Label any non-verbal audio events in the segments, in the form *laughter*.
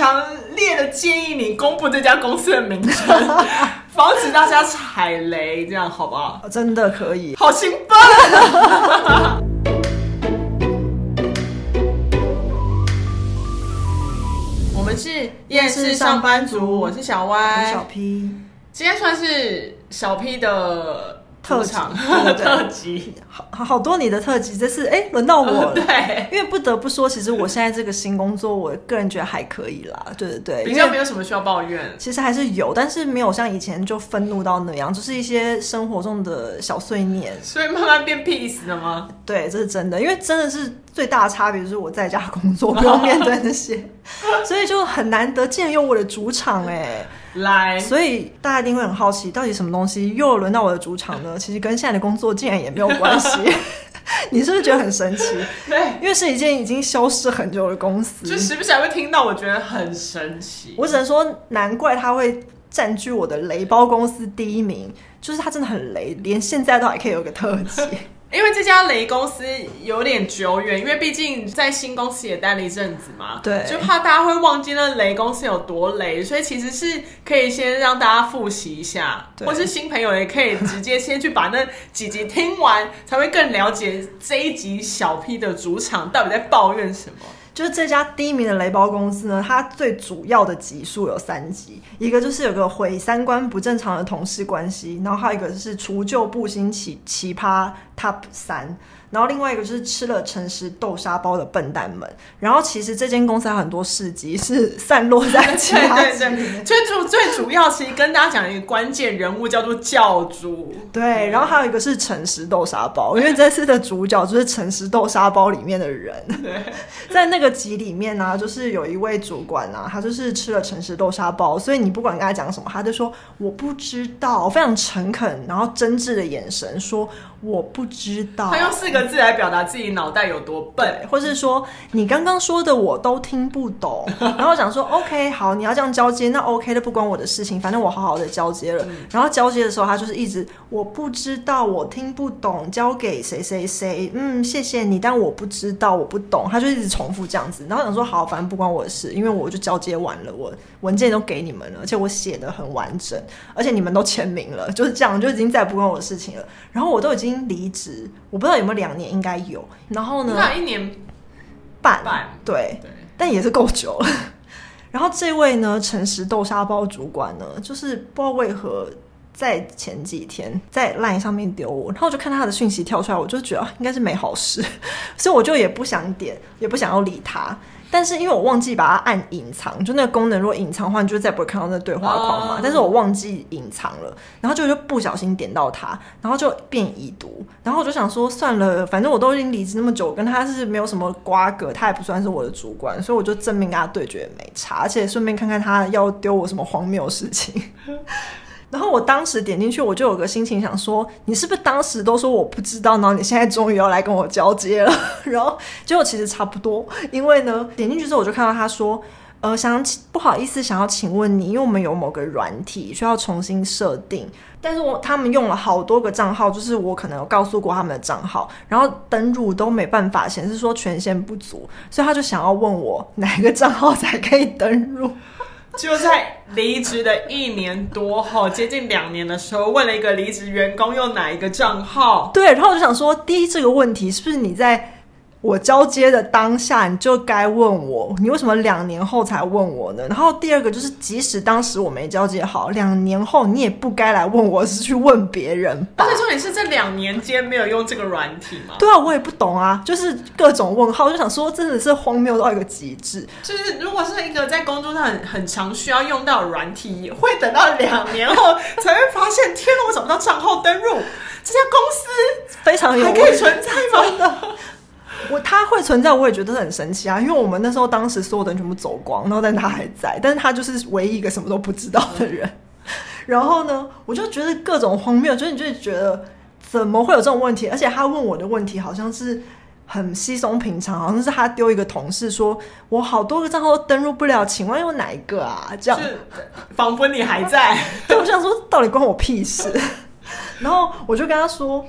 强烈的建议你公布这家公司的名称，*laughs* 防止大家踩雷，这样好不好？真的可以，好兴奋！*laughs* 我们是厌世上班族，我是小歪，小 P，今天算是小 P 的。特长 *laughs* 特辑，好好多你的特辑，这次哎，轮到我了。*laughs* 对，因为不得不说，其实我现在这个新工作，我个人觉得还可以啦。对对对，比较没有什么需要抱怨。其实还是有，但是没有像以前就愤怒到那样，就是一些生活中的小碎念。所以慢慢变 peace 了吗？对，这是真的，因为真的是最大的差别就是我在家工作，不用面对那些，*laughs* 所以就很难得见用我的主场哎。来，所以大家一定会很好奇，到底什么东西又轮到我的主场呢？*laughs* 其实跟现在的工作竟然也没有关系，*laughs* 你是不是觉得很神奇？对，因为是一件已经消失很久的公司，就时不时还会听到，我觉得很神奇。我只能说，难怪他会占据我的雷包公司第一名，就是他真的很雷，连现在都还可以有个特辑。因为这家雷公司有点久远，因为毕竟在新公司也待了一阵子嘛，对，就怕大家会忘记那雷公司有多雷，所以其实是可以先让大家复习一下，或是新朋友也可以直接先去把那几集听完，才会更了解这一集小 P 的主场到底在抱怨什么。就是这家第一名的雷包公司呢，它最主要的集数有三集，一个就是有个毁三观不正常的同事关系，然后还有一个是除旧布新奇奇葩 Top 三。然后另外一个就是吃了诚实豆沙包的笨蛋们。然后其实这间公司还有很多市集是散落在其他 *laughs* 集里面。最主最主要，其实跟大家讲一个关键人物叫做教主。对，然后还有一个是诚实豆沙包，因为这次的主角就是诚实豆沙包里面的人。对，*laughs* 在那个集里面呢、啊，就是有一位主管啊，他就是吃了诚实豆沙包，所以你不管跟他讲什么，他就说我不知道，非常诚恳，然后真挚的眼神说我不知道。他用四个。字来表达自己脑袋有多笨，或是说你刚刚说的我都听不懂，*laughs* 然后想说 OK 好，你要这样交接，那 OK 的不关我的事情，反正我好好的交接了。嗯、然后交接的时候，他就是一直我不知道，我听不懂，交给谁谁谁，嗯，谢谢你，但我不知道，我不懂，他就一直重复这样子。然后想说好，反正不关我的事，因为我就交接完了，我文件都给你们了，而且我写的很完整，而且你们都签名了，就是这样，就已经再不关我的事情了。然后我都已经离职，我不知道有没有两。年应该有，然后呢？那一年半，半对，对，但也是够久了。*laughs* 然后这位呢，诚实豆沙包主管呢，就是不知道为何在前几天在 LINE 上面丢我，然后我就看他的讯息跳出来，我就觉得应该是没好事，*laughs* 所以我就也不想点，也不想要理他。但是因为我忘记把它按隐藏，就那个功能如果隐藏的话，你就再不会看到那个对话框嘛。Oh. 但是我忘记隐藏了，然后就就不小心点到它，然后就变已读。然后我就想说算了，反正我都已经离职那么久，我跟他是没有什么瓜葛，他也不算是我的主管，所以我就正面跟他对决也没差，而且顺便看看他要丢我什么荒谬事情。*laughs* 然后我当时点进去，我就有个心情想说，你是不是当时都说我不知道，然后你现在终于要来跟我交接了？*laughs* 然后结果其实差不多，因为呢，点进去之后我就看到他说，呃，想不好意思，想要请问你，因为我们有某个软体需要重新设定，但是我他们用了好多个账号，就是我可能有告诉过他们的账号，然后登入都没办法显示说权限不足，所以他就想要问我哪个账号才可以登入。就在离职的一年多后，接近两年的时候，问了一个离职员工用哪一个账号？对，然后我就想说，第一这个问题是不是你在？我交接的当下，你就该问我，你为什么两年后才问我呢？然后第二个就是，即使当时我没交接好，两年后你也不该来问我，是去问别人吧。而且重点是这两年间没有用这个软体吗？对啊，我也不懂啊，就是各种问号，就想说真的是荒谬到一个极致。就是如果是一个在工作上很很常需要用到的软体，也会等到两年后才会发现，天哪，我找不到账号登入，这家公司非常有还可以存在吗？我他会存在，我也觉得很神奇啊！因为我们那时候当时所有的人全部走光，然后但他还在，但是他就是唯一一个什么都不知道的人。*laughs* 然后呢，我就觉得各种荒谬，就是你就觉得怎么会有这种问题？而且他问我的问题好像是很稀松平常，好像是他丢一个同事说：“我好多个账号都登录不了，请问有哪一个啊？”这样，仿佛你还在。*laughs* 对，我想说，到底关我屁事？*laughs* 然后我就跟他说。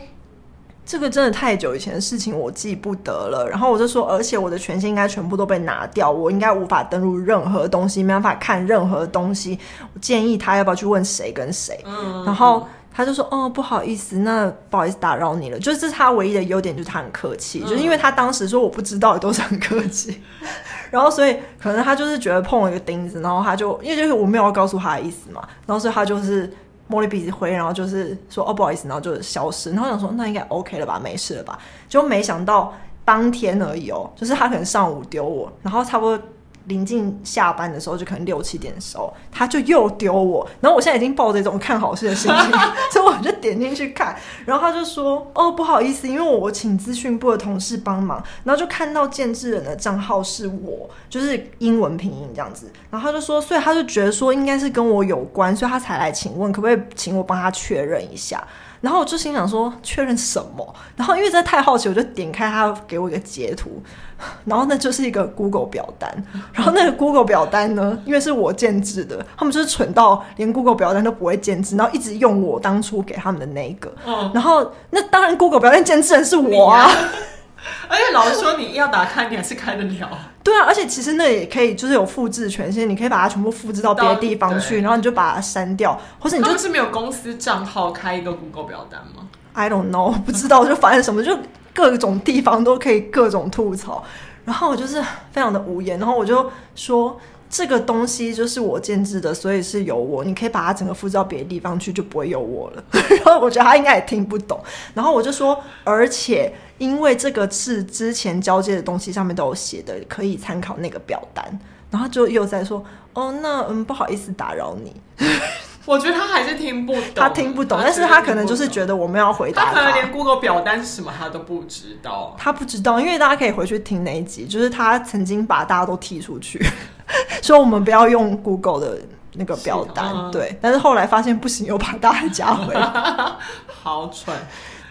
这个真的太久以前的事情，我记不得了。然后我就说，而且我的权限应该全部都被拿掉，我应该无法登录任何东西，没办法看任何东西。我建议他要不要去问谁跟谁。嗯，然后他就说，哦，不好意思，那不好意思打扰你了。就是这是他唯一的优点，就是他很客气，嗯、就是因为他当时说我不知道，也都是很客气。*laughs* 然后所以可能他就是觉得碰了一个钉子，然后他就因为就是我没有要告诉他的意思嘛，然后所以他就是。摸了鼻子灰，然后就是说哦，不好意思，然后就消失。然后想说那应该 OK 了吧，没事了吧？就没想到当天而已哦，就是他可能上午丢我，然后差不多。临近下班的时候，就可能六七点的时候，他就又丢我。然后我现在已经抱着一种看好戏的心情，*laughs* 所以我就点进去看。然后他就说：“哦，不好意思，因为我请资讯部的同事帮忙。”然后就看到建制人的账号是我，就是英文拼音这样子。然后他就说：“所以他就觉得说应该是跟我有关，所以他才来请问可不可以请我帮他确认一下。”然后我就心想说，确认什么？然后因为真的太好奇，我就点开他给我一个截图，然后那就是一个 Google 表单。然后那个 Google 表单呢，因为是我建制的，他们就是蠢到连 Google 表单都不会建制，然后一直用我当初给他们的那一个。嗯。然后那当然 Google 表单建制人是我啊。*laughs* 而且老实说，你要打开，你还是开得了。对啊，而且其实那也可以，就是有复制权限，你可以把它全部复制到别的地方去，然后你就把它删掉，或者你就是没有公司账号开一个 Google 表单吗？I don't know，不知道，就反正什么，就各种地方都可以各种吐槽，然后我就是非常的无言，然后我就说。这个东西就是我建制的，所以是由我。你可以把它整个复制到别的地方去，就不会有我了。*laughs* 然后我觉得他应该也听不懂。然后我就说，而且因为这个是之前交接的东西上面都有写的，可以参考那个表单。然后就又在说，哦，那嗯，不好意思打扰你。*laughs* 我觉得他还是听不懂，他听不懂，但是他可能就是觉得我们要回答他，他可能连 Google 表单是什么他都不知道，他不知道，因为大家可以回去听那一集，就是他曾经把大家都踢出去，*laughs* 说我们不要用 Google 的那个表单，啊、对，但是后来发现不行，又把大家加回来，*laughs* 好蠢。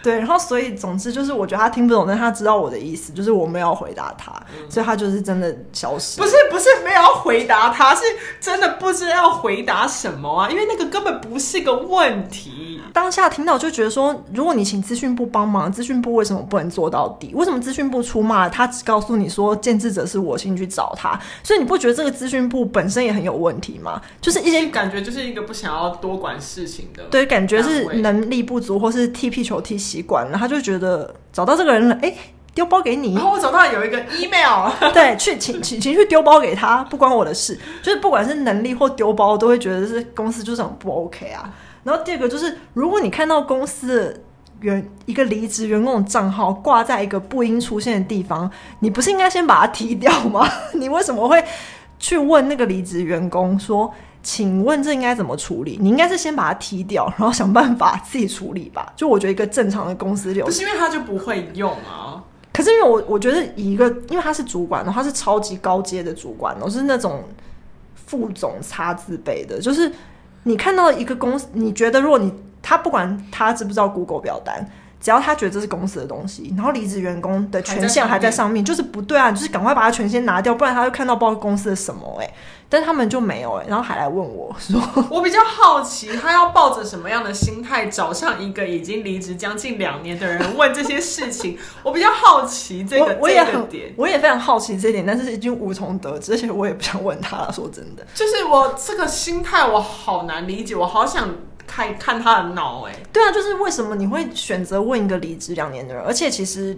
对，然后所以总之就是，我觉得他听不懂，但他知道我的意思，就是我没有回答他，嗯、所以他就是真的消失。不是不是没有要回答他，是真的不知道要回答什么啊，因为那个根本不是个问题。当下听到就觉得说，如果你请资讯部帮忙，资讯部为什么不能做到底？为什么资讯部出骂他，只告诉你说建制者是我，请你去找他？所以你不觉得这个资讯部本身也很有问题吗？就是一些感觉就是一个不想要多管事情的，对，感觉是能力不足，或是踢皮球踢习惯了，他就觉得找到这个人了，哎，丢包给你。然后我找到有一个 email，*laughs* 对，去请请请去丢包给他，不关我的事。就是不管是能力或丢包，都会觉得是公司就是很不 OK 啊。然后第二个就是，如果你看到公司的员一个离职员工的账号挂在一个不应出现的地方，你不是应该先把它踢掉吗？*laughs* 你为什么会去问那个离职员工说？请问这应该怎么处理？你应该是先把它踢掉，然后想办法自己处理吧。就我觉得一个正常的公司流程，不是因为他就不会用啊。可是因为我我觉得以一个，因为他是主管，他是超级高阶的主管，我是那种副总差字辈的。就是你看到一个公司，你觉得如果你他不管他知不知道 Google 表单，只要他觉得这是公司的东西，然后离职员工的权限还在上面，就是不对啊，就是赶快把他权限拿掉，不然他就看到报公司的什么哎、欸。但他们就没有哎、欸，然后还来问我说：“我比较好奇，他要抱着什么样的心态找上一个已经离职将近两年的人问这些事情？*laughs* 我比较好奇这个我，我也很这个点，我也非常好奇这一点，但是已经无从得知，而且我也不想问他了。说真的，就是我这个心态我好难理解，我好想看看他的脑哎、欸。对啊，就是为什么你会选择问一个离职两年的人？而且其实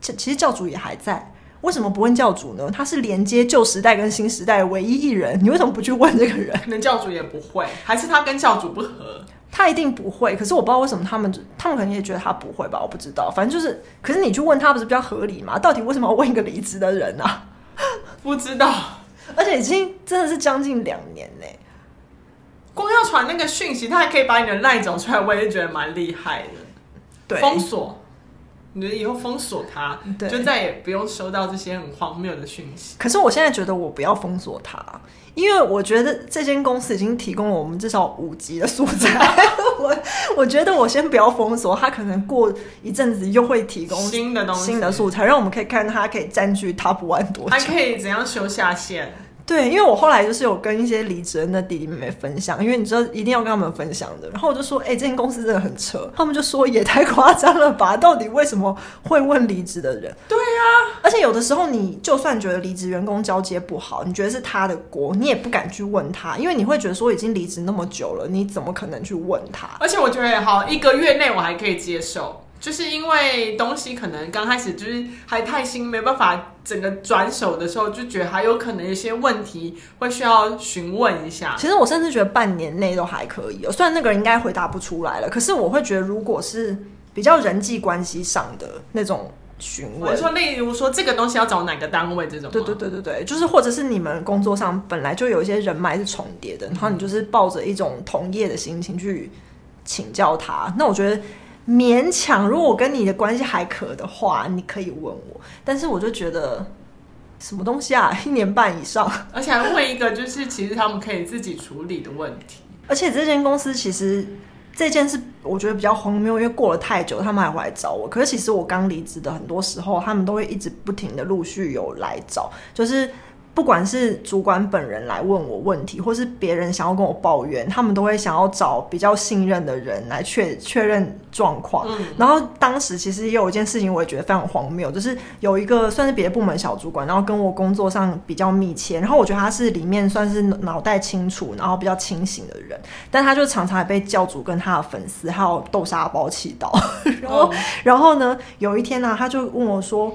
其实教主也还在。”为什么不问教主呢？他是连接旧时代跟新时代的唯一一人，你为什么不去问这个人？可能教主也不会，还是他跟教主不合？他一定不会。可是我不知道为什么他们，他们可能也觉得他不会吧？我不知道。反正就是，可是你去问他不是比较合理吗？到底为什么要问一个离职的人啊？*laughs* 不知道。而且已经真的是将近两年呢。传那个讯息，他还可以把你的赖找出来，我也觉得蛮厉害的。对，封锁。你觉得以后封锁他，对就再也不用收到这些很荒谬的讯息。可是我现在觉得我不要封锁他，因为我觉得这间公司已经提供了我们至少五集的素材。*laughs* 我我觉得我先不要封锁他，可能过一阵子又会提供新的东西、新的素材，让我们可以看他可以占据 Top One 多久，还可以怎样修下线。对，因为我后来就是有跟一些离职的弟弟妹妹分享，因为你知道一定要跟他们分享的。然后我就说，哎、欸，这间公司真的很扯。他们就说也太夸张了吧？到底为什么会问离职的人？对啊，而且有的时候你就算觉得离职员工交接不好，你觉得是他的锅，你也不敢去问他，因为你会觉得说已经离职那么久了，你怎么可能去问他？而且我觉得好一个月内我还可以接受。就是因为东西可能刚开始就是还太新，没办法整个转手的时候，就觉得还有可能有些问题会需要询问一下。其实我甚至觉得半年内都还可以哦，虽然那个人应该回答不出来了，可是我会觉得如果是比较人际关系上的那种询问，我说例如说这个东西要找哪个单位这种，对对对对对，就是或者是你们工作上本来就有一些人脉是重叠的，然后你就是抱着一种同业的心情去请教他，那我觉得。勉强，如果我跟你的关系还可的话，你可以问我。但是我就觉得，什么东西啊，一年半以上，而且还问一个就是其实他们可以自己处理的问题。而且这间公司其实这件事我觉得比较荒谬，因为过了太久，他们还会来找我。可是其实我刚离职的很多时候，他们都会一直不停的陆续有来找，就是。不管是主管本人来问我问题，或是别人想要跟我抱怨，他们都会想要找比较信任的人来确确认状况。嗯。然后当时其实也有一件事情，我也觉得非常荒谬，就是有一个算是别的部门小主管，然后跟我工作上比较密切，然后我觉得他是里面算是脑袋清楚，然后比较清醒的人，但他就常常也被教主跟他的粉丝还有豆沙包气到。然后，嗯、然后呢，有一天呢、啊，他就问我说。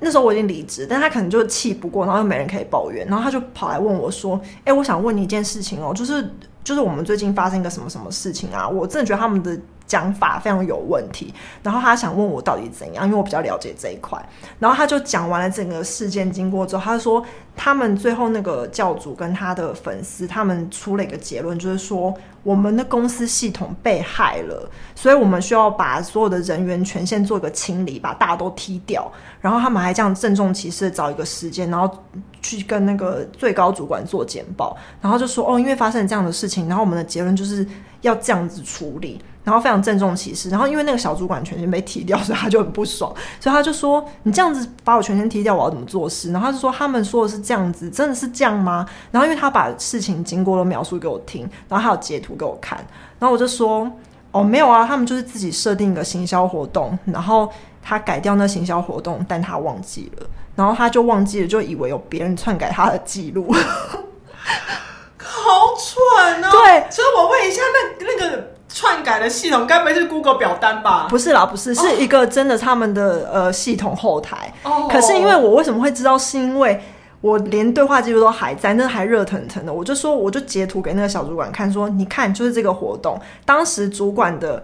那时候我已经离职，但他可能就气不过，然后又没人可以抱怨，然后他就跑来问我说：“哎、我想问你一件事情哦，就是就是我们最近发生一个什么什么事情啊？我真的觉得他们的。”讲法非常有问题，然后他想问我到底怎样，因为我比较了解这一块。然后他就讲完了整个事件经过之后，他说他们最后那个教主跟他的粉丝，他们出了一个结论，就是说我们的公司系统被害了，所以我们需要把所有的人员权限做一个清理，把大家都踢掉。然后他们还这样郑重其事的找一个时间，然后去跟那个最高主管做简报，然后就说哦，因为发生这样的事情，然后我们的结论就是要这样子处理。然后非常郑重其事，然后因为那个小主管权限被踢掉，*laughs* 所以他就很不爽，所以他就说：“你这样子把我权限踢掉，我要怎么做事？”然后他就说：“他们说的是这样子，真的是这样吗？”然后因为他把事情经过都描述给我听，然后还有截图给我看，然后我就说：“哦，没有啊，他们就是自己设定一个行销活动，然后他改掉那行销活动，但他忘记了，然后他就忘记了，就以为有别人篡改他的记录，*laughs* 好蠢哦！对，所以我问一下，那那个。”篡改的系统该不会是 Google 表单吧？不是啦，不是，是一个真的他们的、哦、呃系统后台。哦。可是因为我为什么会知道？是因为我连对话记录都还在，那还热腾腾的。我就说，我就截图给那个小主管看，说你看，就是这个活动，当时主管的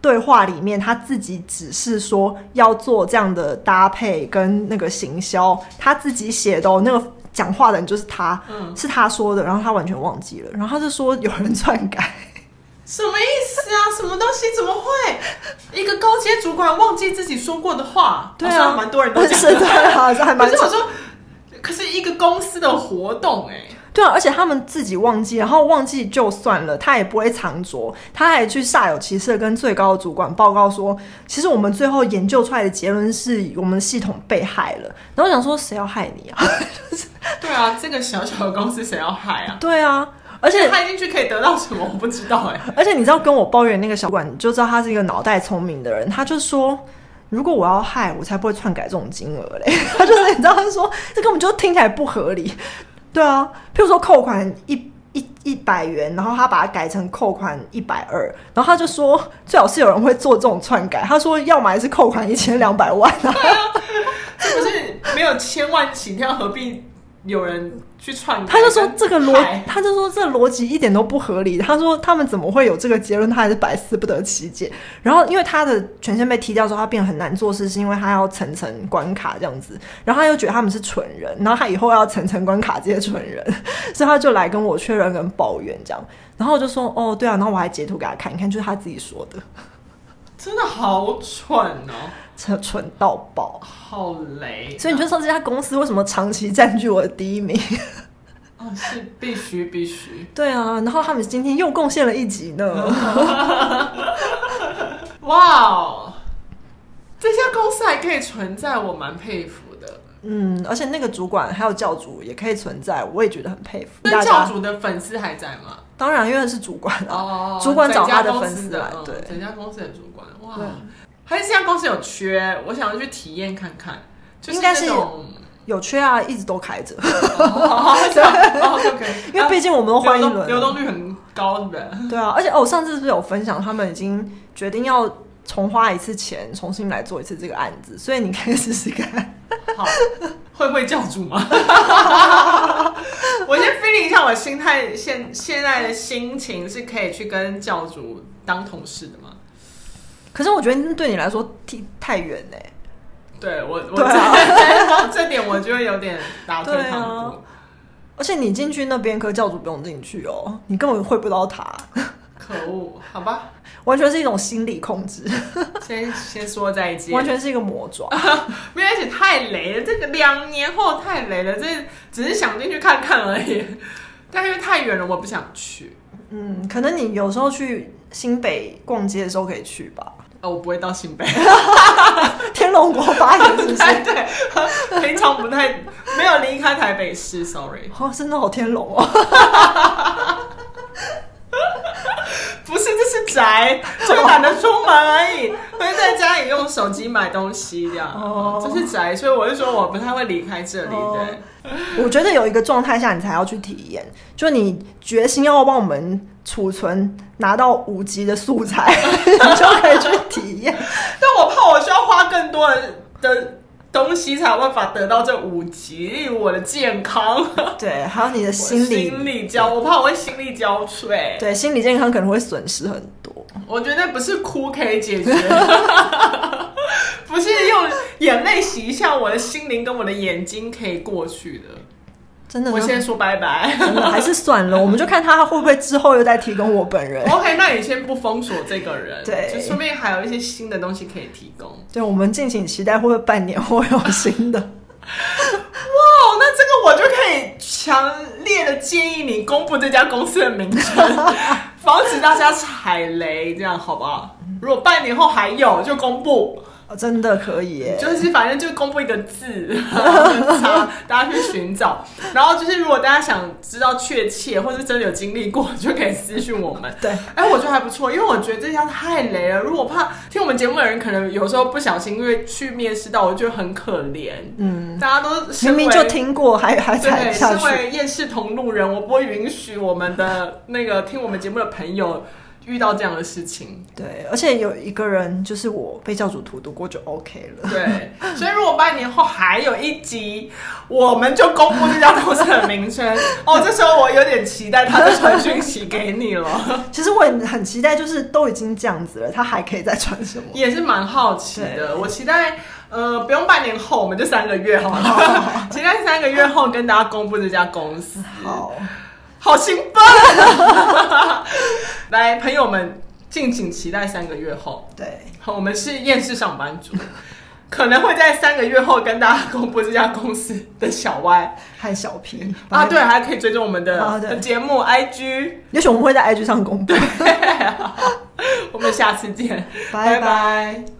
对话里面，他自己只是说要做这样的搭配跟那个行销，他自己写的、哦、那个讲话的人就是他，嗯，是他说的，然后他完全忘记了，然后他就说有人篡改。什么意思啊？什么东西？怎么会一个高阶主管忘记自己说过的话？对啊，蛮多人都讲 *laughs* 是的啊，这还蛮。可是我说，可是一个公司的活动、欸，哎，对啊，而且他们自己忘记，然后忘记就算了，他也不会藏拙，他还去煞有其事的跟最高的主管报告说，其实我们最后研究出来的结论是我们系统被害了。然后我想说，谁要害你啊？*laughs* 对啊，这个小小的公司谁要害啊？对啊。而且他进去可以得到什么？我不知道哎、欸。*laughs* 而且你知道跟我抱怨那个小管，你就知道他是一个脑袋聪明的人。他就说，如果我要害，我才不会篡改这种金额嘞。*laughs* 他就是你知道，他说这根本就听起来不合理。对啊，譬如说扣款一一一百元，然后他把它改成扣款一百二，然后他就说最好是有人会做这种篡改。他说要么是扣款一千两百万啊，这不是没有千万起跳，何必？有人去篡改，他就说这个逻，他就说这逻辑一点都不合理。他说他们怎么会有这个结论？他还是百思不得其解。然后因为他的权限被踢掉之后，他变得很难做事，是因为他要层层关卡这样子。然后他又觉得他们是蠢人，然后他以后要层层关卡这些蠢人，所以他就来跟我确认跟抱怨这样。然后我就说哦对啊，然后我还截图给他看，你看就是他自己说的，真的好蠢哦。蠢蠢到爆，好雷！所以你就说这家公司为什么长期占据我的第一名？啊，是必须必须。对啊，然后他们今天又贡献了一集呢。*laughs* 哇哦，这家公司还可以存在，我蛮佩服的。嗯，而且那个主管还有教主也可以存在，我也觉得很佩服。那教主的粉丝还在吗？当然，因为是主管哦，主管找他的粉丝来，对，整家公司的主管，哇，还是这家公司有缺，我想要去体验看看，应该是有缺啊，一直都开着。*laughs* 因为毕竟我们都换一轮，流动率很高对不对。对啊，而且哦，上次是不是有分享，他们已经决定要重花一次钱，重新来做一次这个案子，所以你可以试试看。好，*laughs* 会不会教主吗？*laughs* 我先 feeling 一下，我心态现现在的心情是可以去跟教主当同事的吗？可是我觉得对你来说太太远呢。对我，我这、啊、这点我觉得有点打退堂鼓。啊、而且你进去那边，可教主不用进去哦，你根本会不到他。可恶，好吧，完全是一种心理控制。*laughs* 先先说再见，完全是一个魔爪。*laughs* 没关系，太雷了，这个两年后太雷了，这只是想进去看看而已。*laughs* 但因为太远了，我不想去。嗯，可能你有时候去新北逛街的时候可以去吧。哦，我不会到新北，天龙国发言是不是？对，平常不太没有离开台北市，sorry。哦，真的好天龙哦。不是，宅，就懒得出门而已，会在家里用手机买东西这样。哦，这是宅，所以我就说我不太会离开这里。哦、对，我觉得有一个状态下你才要去体验，就你决心要帮我们储存拿到五级的素材，*laughs* 你就可以去体验。*laughs* 但我怕我需要花更多的的。东西才有办法得到这五级，例如我的健康，对，还有你的心理心理交，我怕我会心力交瘁，对，心理健康可能会损失很多。我觉得不是哭可以解决，*laughs* 不是用眼泪洗一下我的心灵跟我的眼睛可以过去的。真的，我先说拜拜。还是算了，*laughs* 我们就看他会不会之后又再提供我本人。OK，那你先不封锁这个人，对，就说不定还有一些新的东西可以提供。对，我们敬请期待，会不会半年后有新的？*laughs* 哇，那这个我就可以强烈的建议你公布这家公司的名称，*laughs* 防止大家踩雷，这样好不好？如果半年后还有，就公布。真的可以耶，就是反正就公布一个字，*laughs* 大家去寻找。然后就是如果大家想知道确切，或是真的有经历过，就可以私讯我们。对，哎，我觉得还不错，因为我觉得这家太雷了。如果怕听我们节目的人，可能有时候不小心因为去面试到，我觉得很可怜。嗯，大家都明明就听过，还还踩下去。身为厌世同路人，我不会允许我们的那个听我们节目的朋友。遇到这样的事情，对，而且有一个人就是我被教主荼毒过就 OK 了，对，所以如果半年后还有一集，我们就公布这家公司的名称哦。这时候我有点期待他的传讯息给你了。*laughs* 其实我也很期待，就是都已经这样子了，他还可以再传什么？也是蛮好奇的。我期待，呃，不用半年后，我们就三个月好不好？*laughs* 期待三个月后跟大家公布这家公司。好。好兴奋！*laughs* 来，朋友们，敬请期待三个月后。对，我们是厌世上班族，可能会在三个月后跟大家公布这家公司的小歪和小 P 啊，对，还可以追踪我们的节目 IG，也许我们会在 IG 上公布。我们下次见，拜拜。